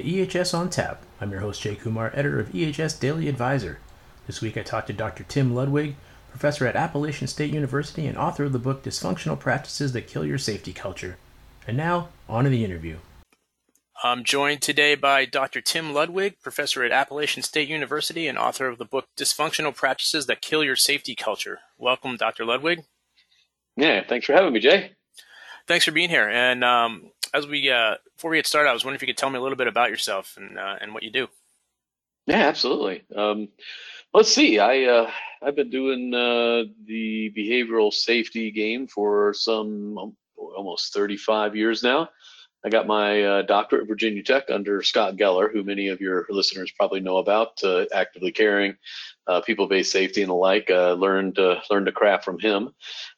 welcome to EHS on Tap. I'm your host Jay Kumar, editor of EHS Daily Advisor. This week I talked to Dr. Tim Ludwig, professor at Appalachian State University and author of the book Dysfunctional Practices That Kill Your Safety Culture. And now, on to the interview. I'm joined today by Dr. Tim Ludwig, professor at Appalachian State University and author of the book Dysfunctional Practices That Kill Your Safety Culture. Welcome, Dr. Ludwig. Yeah, thanks for having me, Jay. Thanks for being here. And um, as we uh, before we get started, I was wondering if you could tell me a little bit about yourself and uh, and what you do. Yeah, absolutely. Um, let's see. I uh, I've been doing uh, the behavioral safety game for some um, almost 35 years now. I got my uh, doctorate at Virginia Tech under Scott Geller, who many of your listeners probably know about, uh, actively caring, people-based safety, and the like. Learned learned the craft from him.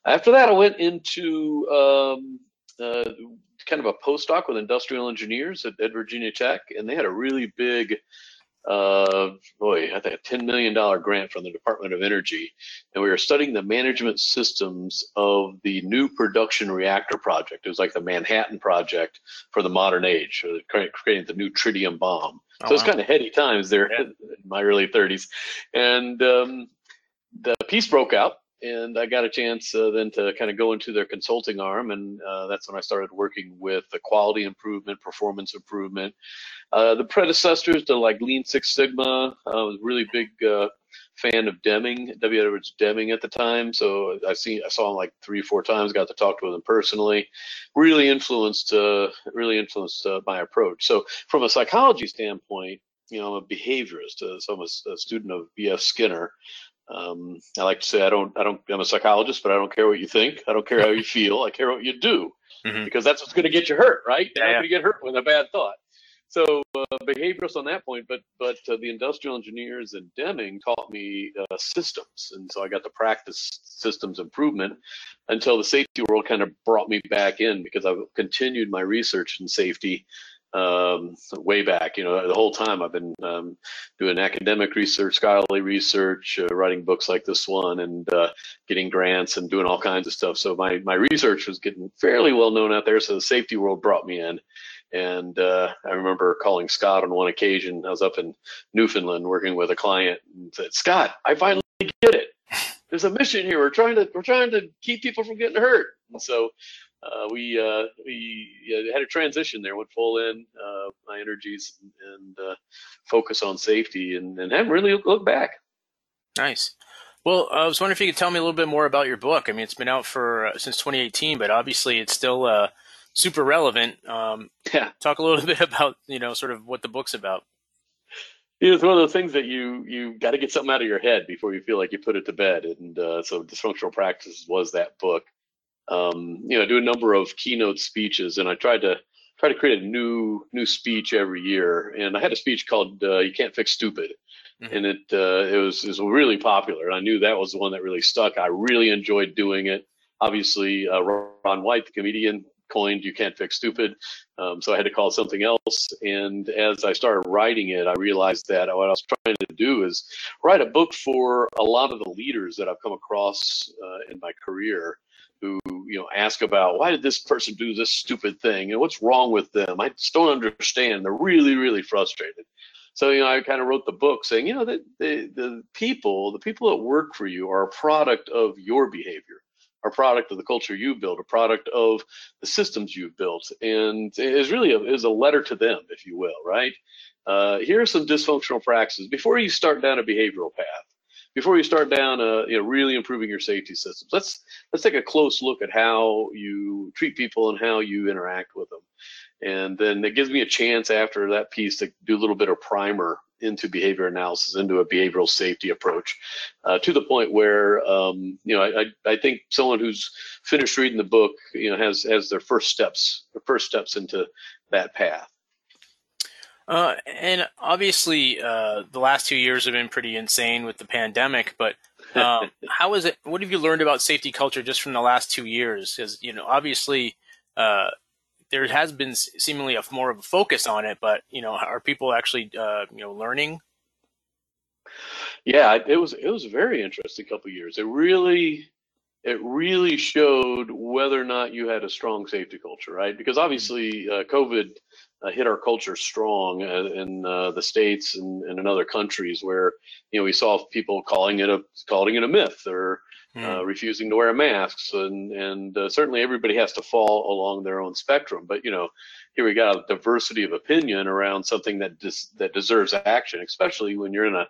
After that, I went into um, uh, kind of a postdoc with industrial engineers at, at Virginia Tech, and they had a really big uh, boy, I think a $10 million grant from the Department of Energy. And we were studying the management systems of the new production reactor project. It was like the Manhattan Project for the modern age, creating the new tritium bomb. Oh, so it's kind of heady times there yeah. in my early 30s. And um, the peace broke out and I got a chance uh, then to kind of go into their consulting arm, and uh, that's when I started working with the quality improvement, performance improvement. Uh, the predecessors to like Lean Six Sigma, I was really big uh, fan of Deming, W. Edwards Deming at the time. So I seen I saw him like three four times, got to talk to him personally. Really influenced, uh, really influenced uh, my approach. So from a psychology standpoint, you know, I'm a behaviorist. so I'm a, a student of B.F. Skinner. Um, I like to say I don't, I don't, I'm a psychologist, but I don't care what you think. I don't care how you feel. I care what you do, mm-hmm. because that's what's going to get you hurt, right? You're yeah, not going to get hurt with a bad thought. So uh, behaviorist on that point, but but uh, the industrial engineers and Deming taught me uh, systems, and so I got to practice systems improvement until the safety world kind of brought me back in because I've continued my research in safety um, way back. You know, the whole time I've been um, doing academic research, scholarly research, uh, writing books like this one, and uh, getting grants and doing all kinds of stuff. So my my research was getting fairly well known out there. So the safety world brought me in. And uh, I remember calling Scott on one occasion. I was up in Newfoundland working with a client and said, "Scott, I finally get it. There's a mission here. We're trying to we're trying to keep people from getting hurt." And so uh, we uh, we had a transition there. Went full in uh, my energies and, and uh, focus on safety, and, and haven't really looked back. Nice. Well, I was wondering if you could tell me a little bit more about your book. I mean, it's been out for uh, since 2018, but obviously it's still uh, super relevant. Um, yeah. Talk a little bit about you know sort of what the book's about. You know, it's one of those things that you you got to get something out of your head before you feel like you put it to bed, and so dysfunctional practices was that book um, you know, I do a number of keynote speeches, and I tried to try to create a new new speech every year. And I had a speech called uh, "You Can't Fix Stupid," mm-hmm. and it uh, it was it was really popular. And I knew that was the one that really stuck. I really enjoyed doing it. Obviously, uh, Ron White, the comedian, coined "You Can't Fix Stupid," um, so I had to call it something else. And as I started writing it, I realized that what I was trying to do is write a book for a lot of the leaders that I've come across uh, in my career who you know ask about why did this person do this stupid thing? And what's wrong with them? I just don't understand. They're really really frustrated. So you know i kind of wrote the book saying you know that the, the people the people that work for you are a product of your behavior a product of the culture you built a product of the systems you've built. And it's really a, is a letter to them if you will right? Uh, here are some dysfunctional practices before you start down a behavioral path before you start down, uh, you know, really improving your safety systems. Let's let's take a close look at how you treat people and how you interact with them, and then it gives me a chance after that piece to do a little bit of primer into behavior analysis, into a behavioral safety approach, uh, to the point where um, you know I, I think someone who's finished reading the book, you know, has has their first steps, their first steps into that path. Uh, and obviously, uh, the last two years have been pretty insane with the pandemic. But um, how is it? What have you learned about safety culture just from the last two years? Because you know, obviously, uh, there has been seemingly a more of a focus on it. But you know, are people actually uh, you know learning? Yeah, it was it was a very interesting couple years. It really it really showed whether or not you had a strong safety culture, right? Because obviously, uh, COVID uh, hit our culture strong uh, in uh, the states and, and, in other countries where you know we saw people calling it a calling it a myth or mm. refusing to wear masks and and uh, certainly everybody has to fall along their own spectrum but you know here we got a diversity of opinion around something that dis- that deserves action especially when you're in a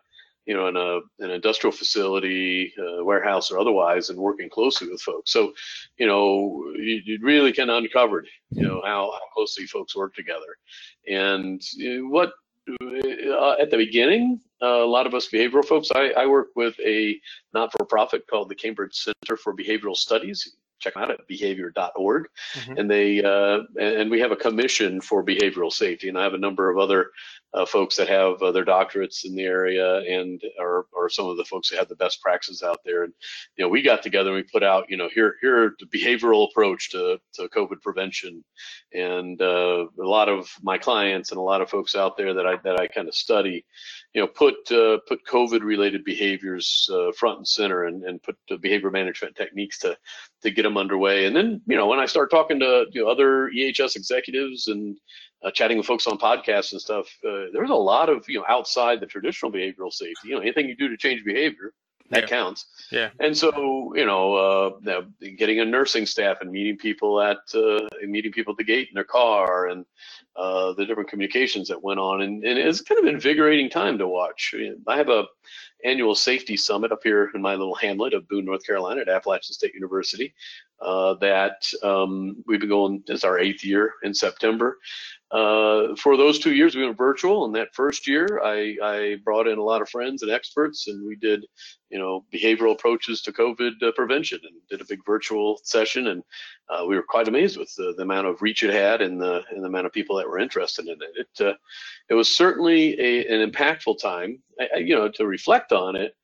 you know, in a an industrial facility, uh, warehouse, or otherwise, and working closely with folks. So, you know, you, you really kind of uncovered, you know, how, how closely folks work together, and what uh, at the beginning, uh, a lot of us behavioral folks. I, I work with a not-for-profit called the Cambridge Center for Behavioral Studies check them out at behavior.org. Mm-hmm. And they uh, and we have a commission for behavioral safety, and I have a number of other uh, folks that have uh, their doctorates in the area, and are are some of the folks that have the best practices out there. And you know, we got together and we put out, you know, here here the behavioral approach to to COVID prevention, and uh, a lot of my clients and a lot of folks out there that I that I kind of study you know, put uh, put COVID related behaviors uh, front and center, and, and put the behavior management techniques to to get them underway. And then, you know, when I start talking to you know other EHS executives and uh, chatting with folks on podcasts and stuff, uh, there's a lot of you know outside the traditional behavioral safety. You know, anything you do to change behavior that yeah. counts. Yeah. And so, you know, uh, getting a nursing staff and meeting people at uh, meeting people at the gate in their car and uh, the different communications that went on, and, and it's kind of invigorating time to watch. I have a annual safety summit up here in my little hamlet of Boone, North Carolina, at Appalachian State University. Uh, that um, we've been going. It's our eighth year in September. Uh, for those two years, we went virtual. And that first year, I, I, brought in a lot of friends and experts, and we did, you know, behavioral approaches to COVID uh, prevention, and did a big virtual session. And uh, we were quite amazed with the, the, amount of reach it had, and the, and the amount of people that were interested in it. It, uh, it was certainly a, an impactful time. I, you know, to reflect on it.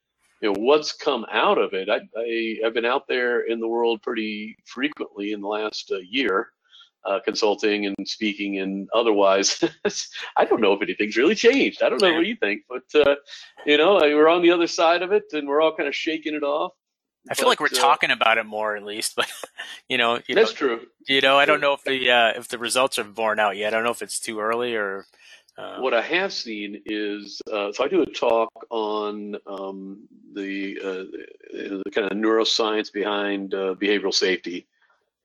You know, what's come out of it? I, I, have been out there in the world pretty frequently in the last uh, year uh, consulting and speaking and otherwise. I don't know if anything's really changed. I don't know what you think, but uh, you know, we're on the other side of it, and we're all kind of shaking it off. I feel but, like we're uh, talking about it more, at least. But you know, you that's know, true. You know, I don't know if the uh, if the results are borne out yet. I don't know if it's too early or. Uh, what I have seen is, uh, so I do a talk on um, the, the, the kind of neuroscience behind behavioral safety,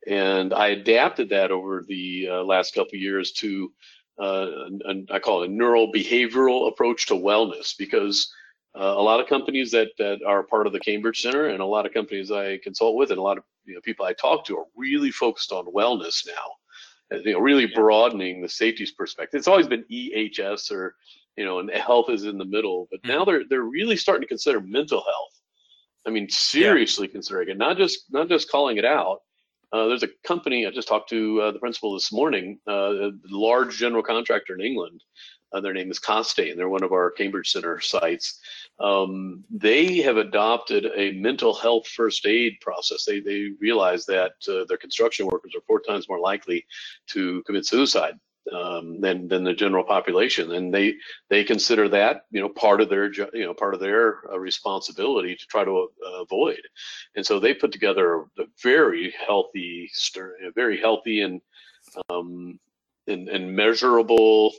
and I adapted that over the uh, last couple years to, uh, an, I call it a neural behavioral approach to wellness because uh, a lot of companies that, that are part of the Cambridge Center and a lot of companies I consult with and a lot of you know, people I talk to are really focused on wellness now. You know, really broadening the safety's perspective. It's always been EHS or, you know, and health is in the middle, but now mm-hmm. they're they're really starting to consider mental health. I mean, seriously yeah. considering it, not just not just calling it out. Uh, there's a company I just talked to uh, the principal this morning, uh, a large general contractor in England. Uh, their name is Costain, and they're one of our Cambridge Center sites. Um, they have adopted a mental health first aid process. They they realize that uh, their construction workers are four times more likely to commit suicide um, than than the general population, and they they consider that you know part of their you know part of their uh, responsibility to try to uh, avoid, and so they put together a very healthy, very healthy and um, and, and measurable.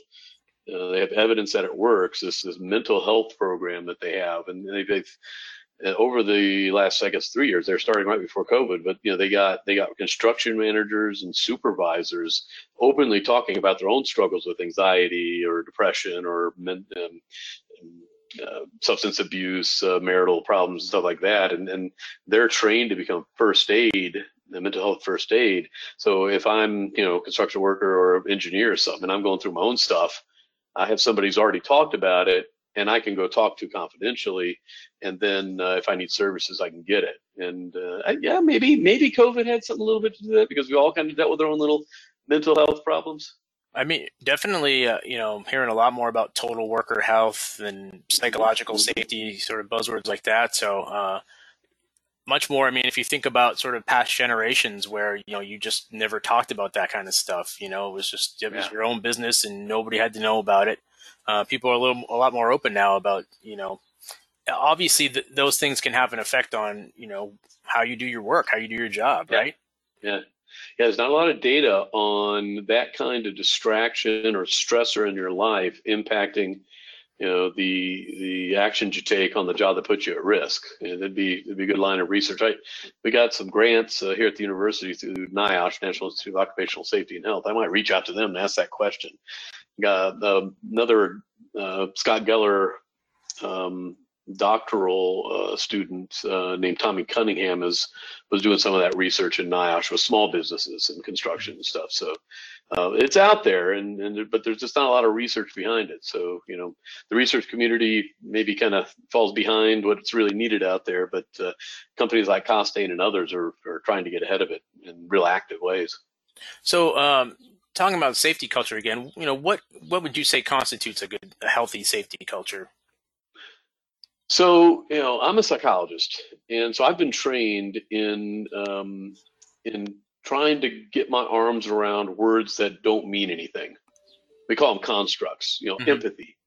Uh, they have evidence that it works. This this mental health program that they have, and they've, they've over the last, I guess, three years, they're starting right before COVID, but you know, they got they got construction managers and supervisors openly talking about their own struggles with anxiety or depression or um, uh, substance abuse, uh, marital problems, stuff like that, and and they're trained to become first aid, the mental health first aid. So if I'm, you know, construction worker or engineer or something, and I'm going through my own stuff, I have somebody who's already talked about it and I can go talk to confidentially. And then uh, if I need services, I can get it. And uh, yeah, maybe maybe COVID had something a little bit to do with that because we all kind of dealt with our own little mental health problems. I mean, definitely, uh, you know, hearing a lot more about total worker health and psychological mm-hmm. safety, sort of buzzwords like that. So, uh, much more. I mean, if you think about sort of past generations where you know you just never talked about that kind of stuff, you know, it was just it was yeah. your own business and nobody had to know about it uh, people are a little a lot more open now about you know obviously th- those things can have an effect on you know how you do your work how you do your job yeah. right yeah Yeah, there's not a lot of data on that kind of distraction or stressor in your life impacting, you know, the the actions you take on the job that puts you at risk. And that'd be that'd be a good line of research. I, we got some grants uh, here at the university through NIOSH, National Institute of Occupational Safety and Health. I might reach out to them and ask that question. Uh, another uh, Scott Geller um, doctoral uh, student uh, named Tommy Cunningham is was doing some of that research in NIOSH with small businesses and construction and stuff. So it's out there, and, and but there's just not a lot of research behind it. So you know, the research community maybe kind of falls behind what's really needed out there. But companies like Costain and others are are trying to get ahead of it in real active ways. So. Um, talking about safety culture again, you know what what would you say constitutes a good, a healthy safety culture? So, you know, I'm a psychologist, and so I've been trained in um, in trying to get my arms around words that don't mean anything. We call them constructs. You know, mm-hmm. empathy.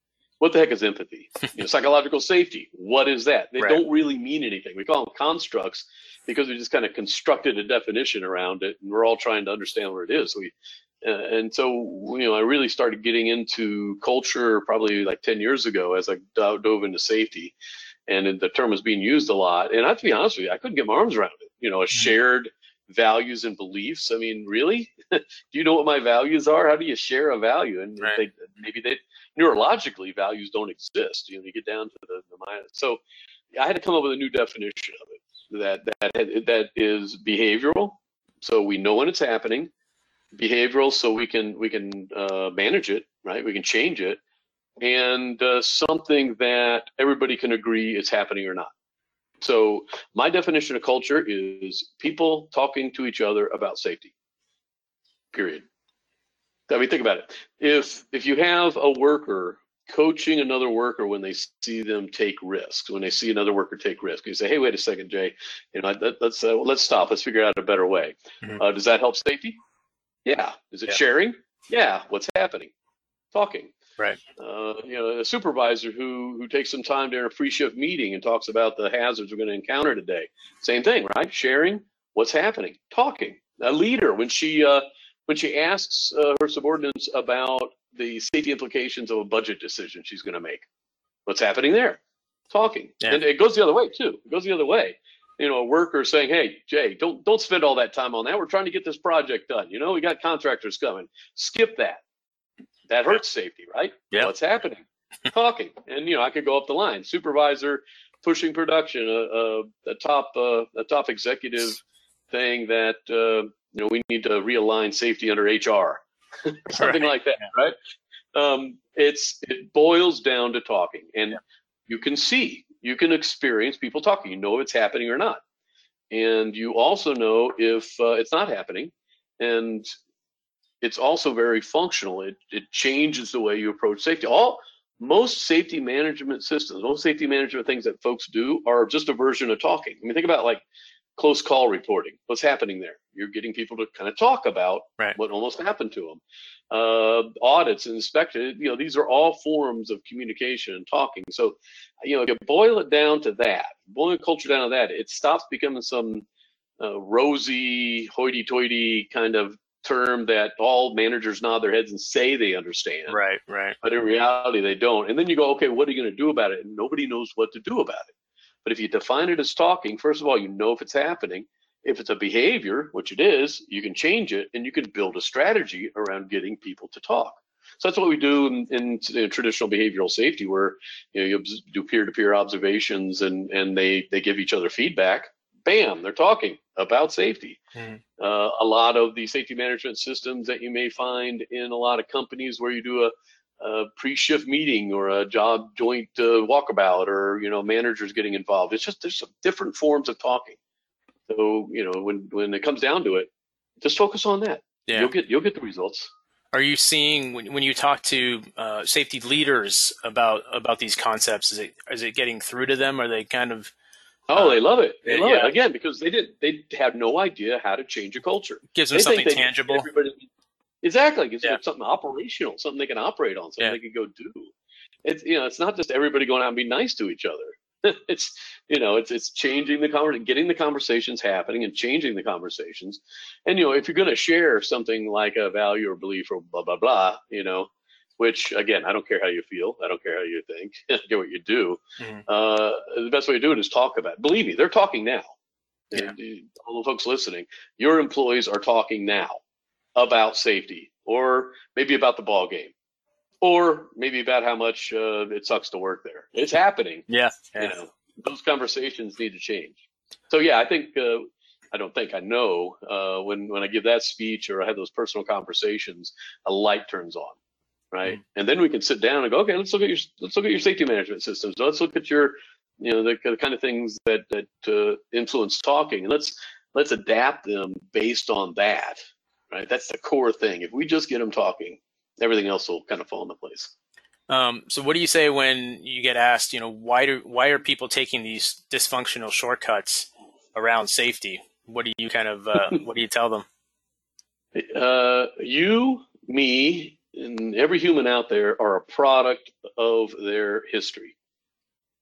What the heck is empathy? you know, psychological safety. What is that? They right. don't really mean anything. We call them constructs because we just kind of constructed a definition around it, and we're all trying to understand what it is. We uh, and so you know i really started getting into culture probably like 10 years ago as i dove into safety and the term was being used a lot and i have to be honest with you i couldn't get my arms around it you know a mm-hmm. shared values and beliefs i mean really do you know what my values are how do you share a value and right. they, maybe they neurologically values don't exist you know you get down to the, the mind so i had to come up with a new definition of it that that that is behavioral so we know when it's happening. Behavioral so we can we can uh, manage it right? We can change it. And uh, something that everybody can agree is happening or not. So my definition of culture is people talking to each other about safety. Period. I mean think about it. If if you have a worker coaching another worker when they see them take risks when they see another worker take risks you say hey wait a second jay you know let, us uh, let's stop let's figure out a better way mm-hmm. uh, does that help safety yeah. Is it yeah. sharing? Yeah. What's happening? Talking. Right. Uh, you know, a supervisor who who takes some time during a pre-shift meeting and talks about the hazards we're going to encounter today. Same thing, right? Sharing. What's happening? Talking. A leader when she uh, when she asks uh, her subordinates about the safety implications of a budget decision she's going to make. What's happening there? Talking. Yeah. And it goes the other way too. It goes the other way you know, a worker saying, "Hey, Jay, don't don't spend all that time on that. We're trying to get this project done. You know, we got contractors coming. Skip that. That hurts safety, right? Yeah. What's happening? Talking, and you know, I could go up the line. Supervisor pushing production, a, a, a top uh, a top executive thing that uh, you know we need to realign safety under HR, something right. like that, right? Um, it's it boils down to talking, and yeah. you can see you can experience people talking. You know if it's happening or not. And you also know if uh, it's not happening. And it's also very functional. It, it changes the way you approach safety. All most safety management systems, most safety management things that folks do are just a version of talking. I mean, think about like close call reporting. What's happening there? You're getting people to kind of talk about right. what almost happened to them. Uh, audits and inspections, you know, these are all forms of communication and talking. So, you know, if you boil it down to that, boil the culture down to that, it stops becoming some uh, rosy, hoity-toity kind of term that all managers nod their heads and say they understand. Right, right. But in reality, they don't. And then you go, okay, what are you going to do about it? And nobody knows what to do about it. But if you define it as talking, first of all, you know if it's happening. If it's a behavior, which it is, you can change it and you can build a strategy around getting people to talk. So that's what we do in, in, in traditional behavioral safety, where you, know, you do peer-to-peer observations and and they they give each other feedback. Bam, they're talking about safety. Mm. Uh, a lot of the safety management systems that you may find in a lot of companies where you do a a pre-shift meeting or a job joint uh, walkabout or you know managers getting involved it's just there's some different forms of talking so you know when when it comes down to it just focus on that yeah you'll get you'll get the results are you seeing when, when you talk to uh, safety leaders about about these concepts is it is it getting through to them are they kind of Oh, uh, they love it. They love yeah. it again because they did. They have no idea how to change a culture. Gives them they something tangible. Everybody, Exactly. It's yeah. something operational, something they can operate on, something yeah. they can go do. It's you know, it's not just everybody going out and be nice to each other. it's you know it's it's changing the conversation, getting the conversations happening, and changing the conversations. And you know, if you're going to share something like a value or belief or blah blah blah, you know, which again, I don't care how you feel, I don't care how you think, I don't care what you do. Mm-hmm. Uh, the best way to do it is talk about. It. Believe me, they're talking now. Yeah. all the folks listening, your employees are talking now about safety, or maybe about the ball game, or maybe about how much uh, it sucks to work there. It's happening. Yeah, yeah. You know, those conversations need to change. So yeah, I think uh, I don't think I know uh, when when I give that speech or I have those personal conversations, a light turns on, right? Mm-hmm. And then we can sit down and go, okay, let's look at your let's look at your safety management systems. Let's look at your you know the, the kind of things that that uh, influence talking, and let's let's adapt them based on that, right? That's the core thing. If we just get them talking, everything else will kind of fall into place. Um, so what do you say when you get asked, you know, why do why are people taking these dysfunctional shortcuts around safety? What do you kind of uh, what do you tell them? Uh, you, me, and every human out there are a product of their history,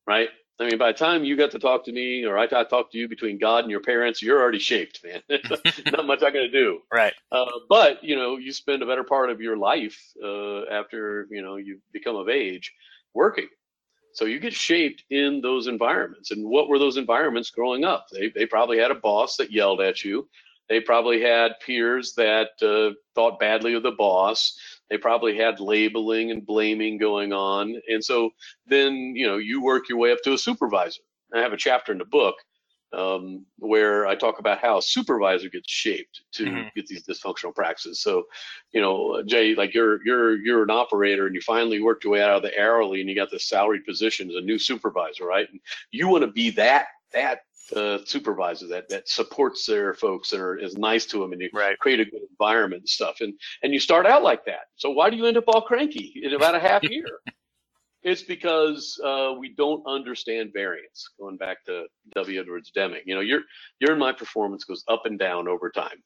right? I mean, by the time you got to talk to me or I talked to you between God and your parents, you're already shaped, man. Not much I'm going to do. Right. Uh, but, you know, you spend a better part of your life uh, after, you know, you become of age working. So you get shaped in those environments. And what were those environments growing up? They, they probably had a boss that yelled at you. They probably had peers that uh, thought badly of the boss they probably had labeling and blaming going on. And so then, you know, you work your way up to a supervisor. I have a chapter in the book um, where I talk about how a supervisor gets shaped to mm-hmm. get these dysfunctional practices. So, you know, Jay, like you're you're you're an operator and you finally worked your way out of the hourly and you got this salaried position as a new supervisor, right? And you want to be that that uh, supervisor that that supports their folks and are, is nice to them and you right. create a good environment and stuff. And and you start out like that. So why do you end up all cranky in about a half year? It's because uh, we don't understand variance going back to w. Edwards deming. You know your your and my performance goes up and down over time.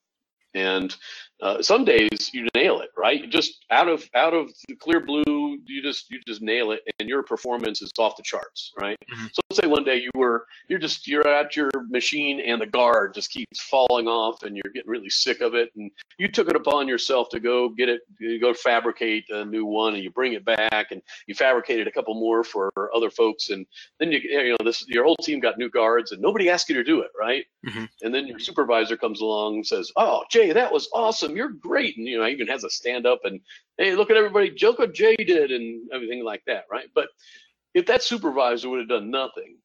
And uh, some days you nail it right you just out of out of the clear blue you just you just nail it and your performance is off the charts right mm-hmm. so let's say one day you were you're just you're at your machine and the guard just keeps falling off and you're getting really sick of it and you took it upon yourself to go get it you go fabricate a new one and you bring it back and you fabricated a couple more for other folks and then you you know this your whole team got new guards and nobody asked you to do it right mm-hmm. and then your supervisor comes along and says oh Jay, that was awesome. You're great. And, you know, even has a stand up and, hey, look at everybody, look what Jay did and everything like that, right? But if that supervisor would have done nothing,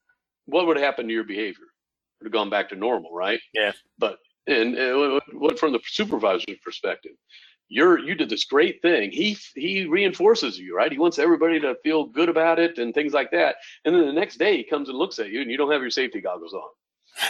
what would have happened to your behavior? It would have gone back to normal, right? Yeah. But, and, and what from the supervisor's perspective? You're you did this great thing. He he reinforces you, right? He wants everybody to feel good about it and things like that. And then the next day he comes and looks at you and you don't have your safety goggles on.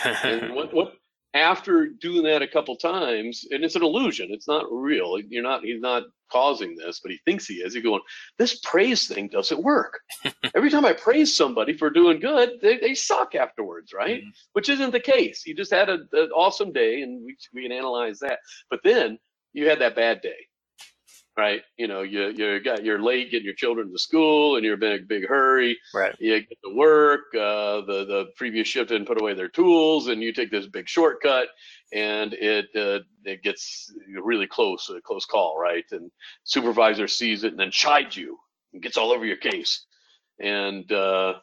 and what what after doing that a couple times, and it's an illusion, it's not real. You're not, he's not causing this, but he thinks he is. He's going, this praise thing doesn't work. Every time I praise somebody for doing good, they, they suck afterwards, right? Mm-hmm. Which isn't the case. You just had an awesome day, and we, we can analyze that. But then you had that bad day right? You know, you you got you're late getting your children to school, and you're in a big hurry. Right. You get to work. Uh, the the previous shift didn't put away their tools, and you take this big shortcut, and it uh, it gets really close, a close call, right? And supervisor sees it and then chides you and gets all over your case. And uh,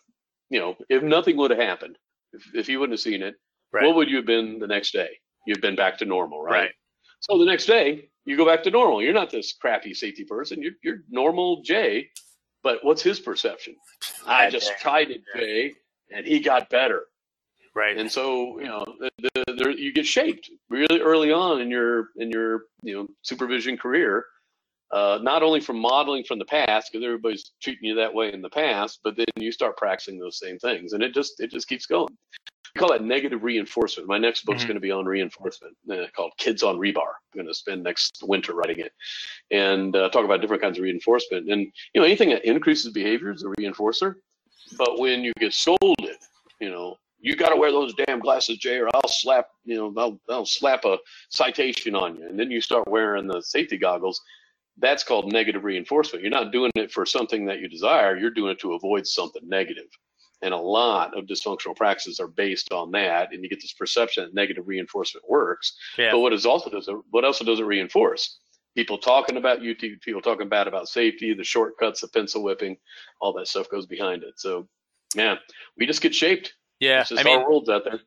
you know, if nothing would have happened, if if you wouldn't have seen it, right. what would you have been the next day? You've been back to normal, right? right. So the next day, you go back to normal. You're not this crappy safety person. You're, you're normal Jay. But what's his perception? I just tried it, Jay, and he got better. Right. And so you know, the, the, the, you get shaped really early on in your in your you know supervision career. Uh, not only from modeling from the past, because everybody's treating you that way in the past, but then you start practicing those same things, and it just it just keeps going we call that negative reinforcement. My next book's mm-hmm. going to be on reinforcement, uh, called Kids on Rebar. I'm going to spend next winter writing it, and uh, talk about different kinds of reinforcement. And you know, anything that increases behavior is a reinforcer. But when you get scolded, you know, you got to wear those damn glasses, Jay, or I'll slap, you know, I'll, I'll slap a citation on you. And then you start wearing the safety goggles. That's called negative reinforcement. You're not doing it for something that you desire. You're doing it to avoid something negative And a lot of dysfunctional practices are based on that, and you get this perception that negative reinforcement works. Yeah. But what is also does it, what also does it reinforce? People talking about UT, people talking bad about safety, the shortcuts, the pencil whipping, all that stuff goes behind it. So, man, we just get shaped. Yeah. It's just I mean, our world's out there.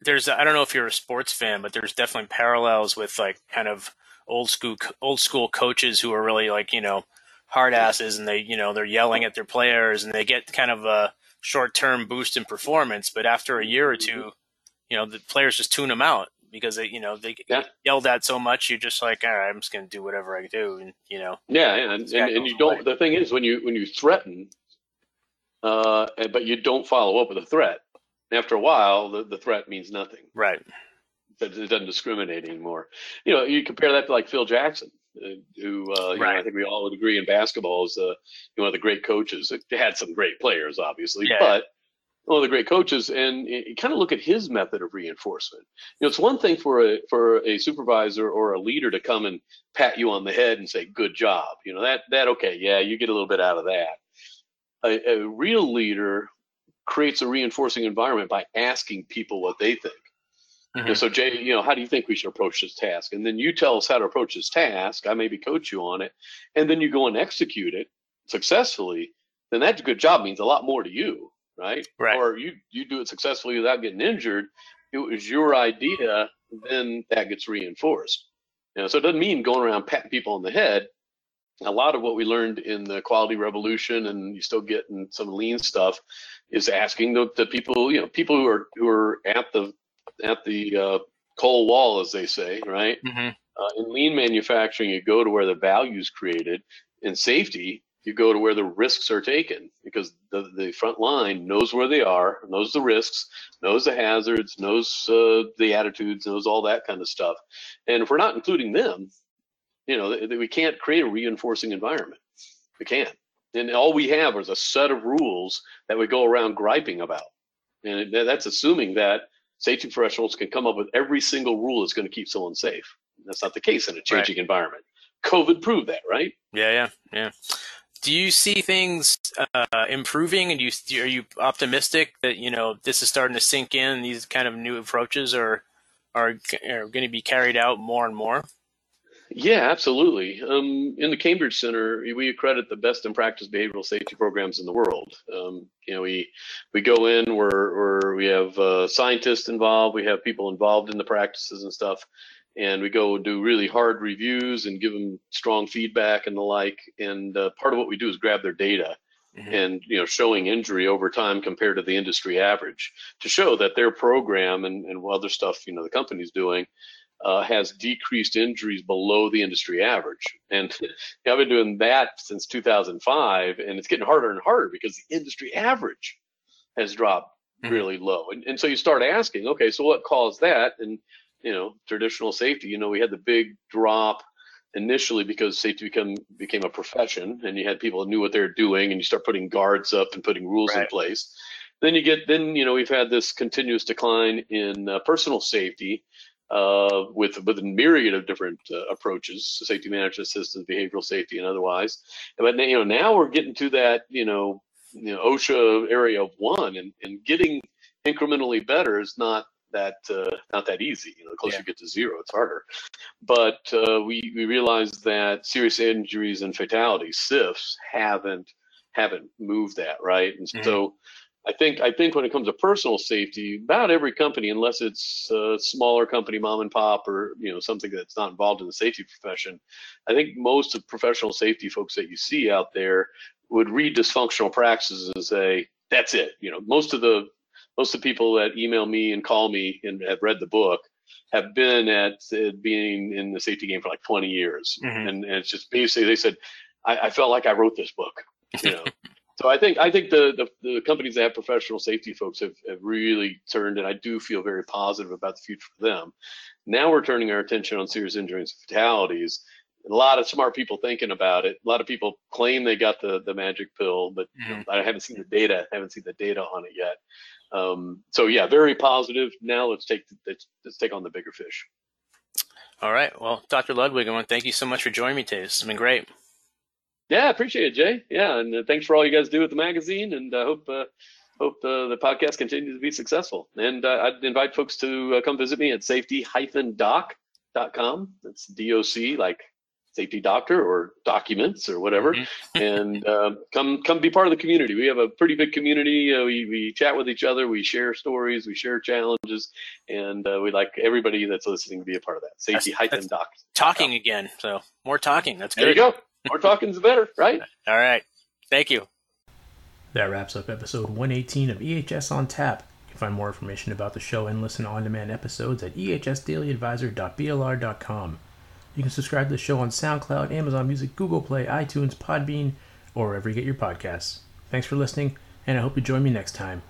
there's I don't know if you're a sports fan, but there's definitely parallels with like kind of old school old school coaches who are really like you know hard asses and they you know they're yelling at their players and they get kind of a short term boost in performance, but after a year or two, you know the players just tune them out because they you know they Yeah. yelled at so much you're just like all right I'm just gonna do whatever I do and you know Yeah, yeah, and, and, and you don't. The thing is, when you when you threaten, uh, but you don't follow up with a threat. After a while, the, the threat means nothing. right It doesn't discriminate anymore. You know, you compare that to like Phil Jackson, who uh, you know, I think we all would agree in basketball is uh, one of the great coaches. They had some great players, obviously, Yeah. but one of the great coaches. And you kind of look at his method of reinforcement. You know, it's one thing for a for a supervisor or a leader to come and pat you on the head and say "good job." You know that that okay, yeah, you get a little bit out of that. A, a real leader creates a reinforcing environment by asking people what they think. You know, Mhm. so Jay, you know, how do you think we should approach this task? And then you tell us how to approach this task. I maybe coach you on it, and then you go and execute it successfully. Then that good job means a lot more to you, right? Right. Or you you do it successfully without getting injured. It was your idea. Then that gets reinforced. You know, so it doesn't mean going around patting people on the head. A lot of what we learned in the quality revolution, and you still get in some lean stuff, is asking the, the people, you know, people who are who are at the at the uh, coal wall, as they say, right? Mhm. Uh, in lean manufacturing, you go to where the value is created. In safety, you go to where the risks are taken because the, the front line knows where they are, knows the risks, knows the hazards, knows uh, the attitudes, knows all that kind of stuff. And if we're not including them, you know, th- th- we can't create a reinforcing environment. We can't. And all we have is a set of rules that we go around griping about. And that's assuming that safety professionals can come up with every single rule that's going to keep someone safe. That's not the case in a changing environment. COVID proved that, right? Yeah, yeah, yeah. Do you see things uh, improving, and you are you optimistic that you know this is starting to sink in? These kind of new approaches are are, are going to be carried out more and more. Yeah, absolutely. Um, in the Cambridge Center, we accredit the best in practice behavioral safety programs in the world. Um, you know, we we go in where where we have uh, scientists involved, we have people involved in the practices and stuff, and we go do really hard reviews and give them strong feedback and the like. And uh, part of what we do is grab their data Mhm. and you know showing injury over time compared to the industry average to show that their program and, and other stuff you know the company's doing uh, has decreased injuries below the industry average. And I've been doing that since 2005, and it's getting harder and harder because the industry average has dropped Mhm. really low. And, and so you start asking, okay, so what caused that? And you know, traditional safety, you know, we had the big drop initially because safety become became a profession, and you had people who knew what they were doing, and you start putting guards up and putting rules in place. Then you get, then you know, we've had this continuous decline in uh, personal safety uh, with with a myriad of different uh, approaches, safety management systems, behavioral safety, and otherwise. But you know, now we're getting to that you know, you know OSHA area of one, and and getting incrementally better is not that uh, not that easy. You know, the closer Yeah. you get to zero, it's harder. But uh, we we realize that serious injuries and fatalities (SIFs) haven't haven't moved that right, and Mhm. so. I think I think when it comes to personal safety, about every company, unless it's a smaller company, mom and pop, or you know something that's not involved in the safety profession, I think most of professional safety folks that you see out there would read dysfunctional practices and say that's it. You know, most of the most of the people that email me and call me and have read the book have been at being in the safety game for like 20 years, Mhm. and, and it's just basically they said I, I felt like I wrote this book. You know. So I think I think the, the, the companies that have professional safety folks have, have really turned, and I do feel very positive about the future for them. Now we're turning our attention on serious injuries and fatalities. A lot of smart people thinking about it. A lot of people claim they got the, the magic pill, but you know, I haven't seen the data. I haven't seen the data on it yet. Um, so yeah, very positive. Now let's take let's, let's take on the bigger fish. All right. Well, Dr. Ludwig, I want to thank you so much for joining me today. This has been great. Yeah, I appreciate it, Jay. Yeah, and uh, thanks for all you guys do with the magazine, and I hope uh, hope the, the podcast continues to be successful. And uh, I'd invite folks to uh, come visit me at safety-doc.com. That's DOC, like safety doctor or documents or whatever, mm-hmm. and uh, come come be part of the community. We have a pretty big community. Uh, we we chat with each other. We share stories. We share challenges, and uh, we'd like everybody that's listening to be a part of that. Safety hyphen doc. Talking again. So more talking. That's good. There you go. More talking is better, right? All right. Thank you. That wraps up episode 118 of EHS on Tap. You can find more information about the show and listen on demand episodes at ehsdailyadvisor.blr.com. You can subscribe to the show on SoundCloud, Amazon Music, Google Play, iTunes, Podbean, or wherever you get your podcasts. Thanks for listening, and I hope you join me next time.